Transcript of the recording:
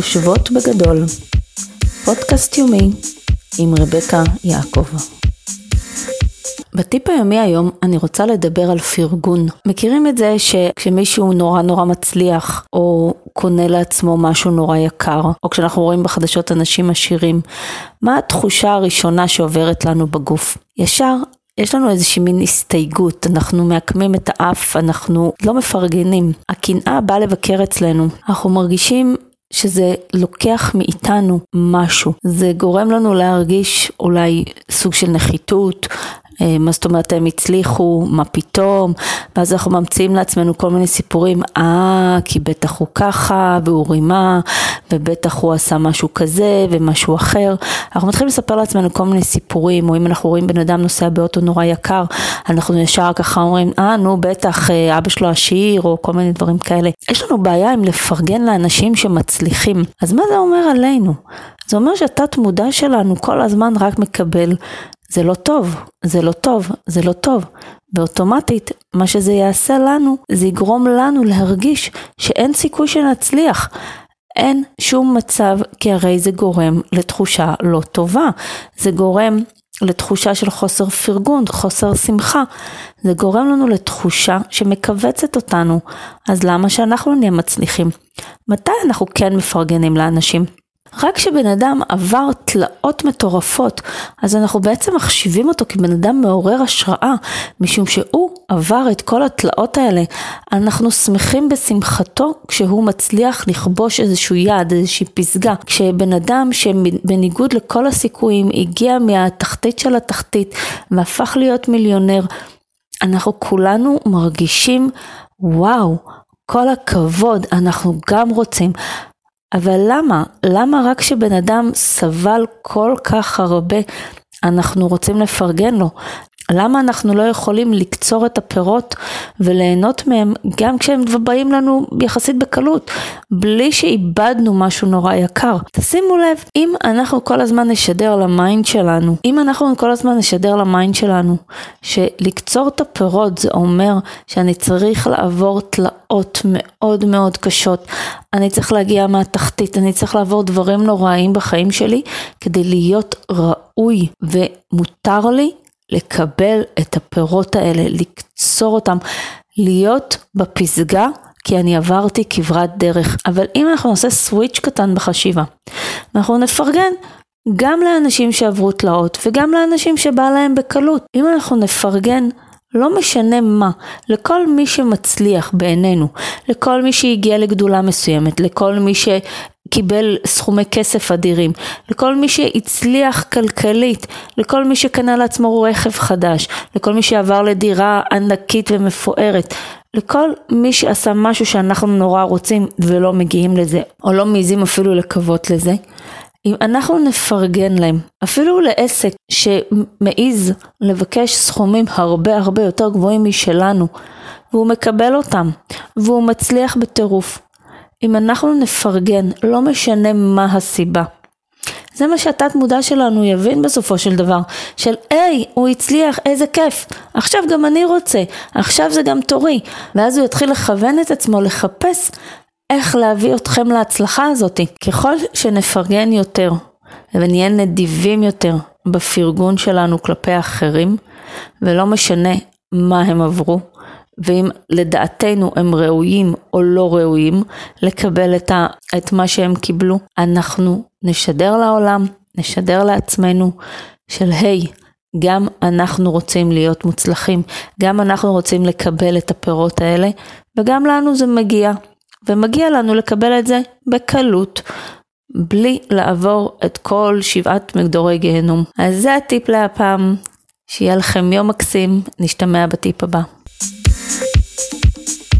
חושבות בגדול, פודקאסט יומי עם רבקה יעקב. בטיפ היומי היום אני רוצה לדבר על פרגון. מכירים את זה שכשמישהו נורא נורא מצליח, או קונה לעצמו משהו נורא יקר, או כשאנחנו רואים בחדשות אנשים עשירים, מה התחושה הראשונה שעוברת לנו בגוף? ישר יש לנו איזושהי מין הסתייגות, אנחנו מעקמים את האף, אנחנו לא מפרגנים. הקנאה באה לבקר אצלנו, אנחנו מרגישים שזה לוקח מאיתנו משהו, זה גורם לנו להרגיש אולי סוג של נחיתות, מה זאת אומרת הם הצליחו, מה פתאום, ואז אנחנו ממציאים לעצמנו כל מיני סיפורים, אה, כי בטח הוא ככה, והוא רימה, ובטח הוא עשה משהו כזה ומשהו אחר. אנחנו מתחילים לספר לעצמנו כל מיני סיפורים, או אם אנחנו רואים בן אדם נוסע באוטו נורא יקר, אנחנו ישר ככה אומרים, אה, נו בטח אה, אבא שלו עשיר, או כל מיני דברים כאלה. יש לנו בעיה עם לפרגן לאנשים שמצליחים, אז מה זה אומר עלינו? זה אומר שהתת מודע שלנו כל הזמן רק מקבל זה לא טוב, זה לא טוב, זה לא טוב. ואוטומטית, מה שזה יעשה לנו, זה יגרום לנו להרגיש שאין סיכוי שנצליח. אין שום מצב, כי הרי זה גורם לתחושה לא טובה. זה גורם לתחושה של חוסר פרגון, חוסר שמחה. זה גורם לנו לתחושה שמכווצת אותנו. אז למה שאנחנו נהיה מצליחים? מתי אנחנו כן מפרגנים לאנשים? רק כשבן אדם עבר תלאות מטורפות, אז אנחנו בעצם מחשיבים אותו כבן אדם מעורר השראה, משום שהוא עבר את כל התלאות האלה. אנחנו שמחים בשמחתו כשהוא מצליח לכבוש איזשהו יעד, איזושהי פסגה. כשבן אדם שבניגוד לכל הסיכויים הגיע מהתחתית של התחתית והפך להיות מיליונר, אנחנו כולנו מרגישים וואו, כל הכבוד, אנחנו גם רוצים. אבל למה? למה רק כשבן אדם סבל כל כך הרבה אנחנו רוצים לפרגן לו? למה אנחנו לא יכולים לקצור את הפירות וליהנות מהם גם כשהם באים לנו יחסית בקלות, בלי שאיבדנו משהו נורא יקר? תשימו לב, אם אנחנו כל הזמן נשדר ל mind שלנו, אם אנחנו כל הזמן נשדר ל mind שלנו שלקצור את הפירות זה אומר שאני צריך לעבור תלאות מאוד מאוד קשות, אני צריך להגיע מהתחתית, אני צריך לעבור דברים נוראים בחיים שלי כדי להיות ראוי ומותר לי לקבל את הפירות האלה, לקצור אותם, להיות בפסגה, כי אני עברתי כברת דרך. אבל אם אנחנו נעשה סוויץ' קטן בחשיבה, אנחנו נפרגן גם לאנשים שעברו תלאות וגם לאנשים שבא להם בקלות. אם אנחנו נפרגן לא משנה מה, לכל מי שמצליח בעינינו, לכל מי שהגיע לגדולה מסוימת, לכל מי קיבל סכומי כסף אדירים, לכל מי שהצליח כלכלית, לכל מי שקנה לעצמו רכב חדש, לכל מי שעבר לדירה ענקית ומפוארת, לכל מי שעשה משהו שאנחנו נורא רוצים ולא מגיעים לזה, או לא מעיזים אפילו לקוות לזה, אם אנחנו נפרגן להם, אפילו לעסק שמעיז לבקש סכומים הרבה הרבה יותר גבוהים משלנו, והוא מקבל אותם, והוא מצליח בטירוף, אם אנחנו נפרגן, לא משנה מה הסיבה. זה מה שהתת מודע שלנו יבין בסופו של דבר, של היי, הוא הצליח, איזה כיף, עכשיו גם אני רוצה, עכשיו זה גם תורי, ואז הוא יתחיל לכוון את עצמו לחפש איך להביא אתכם להצלחה הזאת. ככל שנפרגן יותר ונהיה נדיבים יותר בפרגון שלנו כלפי האחרים, ולא משנה מה הם עברו, ואם לדעתנו הם ראויים או לא ראויים לקבל את, ה, את מה שהם קיבלו, אנחנו נשדר לעולם, נשדר לעצמנו של היי, hey, גם אנחנו רוצים להיות מוצלחים, גם אנחנו רוצים לקבל את הפירות האלה, וגם לנו זה מגיע, ומגיע לנו לקבל את זה בקלות. בלי לעבור את כל שבעת מגדורי גיהנום. אז זה הטיפ להפעם, שיהיה לכם יום מקסים, נשתמע בטיפ הבא.